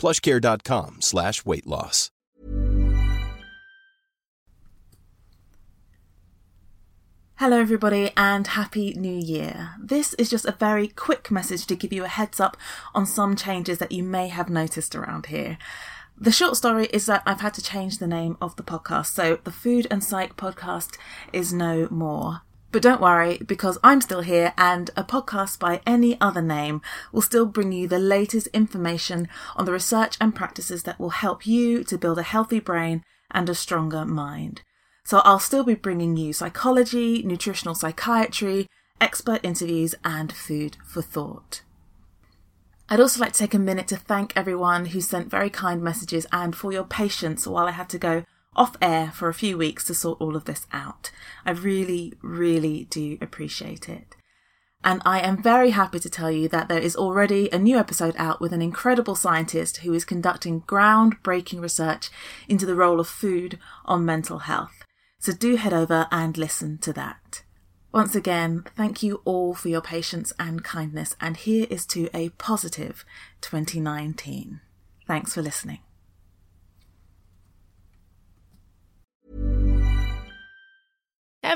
plushcare.com slash weight loss. Hello, everybody, and Happy New Year. This is just a very quick message to give you a heads up on some changes that you may have noticed around here. The short story is that I've had to change the name of the podcast, so the Food and Psych podcast is no more. But don't worry, because I'm still here, and a podcast by any other name will still bring you the latest information on the research and practices that will help you to build a healthy brain and a stronger mind. So I'll still be bringing you psychology, nutritional psychiatry, expert interviews, and food for thought. I'd also like to take a minute to thank everyone who sent very kind messages and for your patience while I had to go off air for a few weeks to sort all of this out. I really, really do appreciate it. And I am very happy to tell you that there is already a new episode out with an incredible scientist who is conducting groundbreaking research into the role of food on mental health. So do head over and listen to that. Once again, thank you all for your patience and kindness, and here is to a positive 2019. Thanks for listening.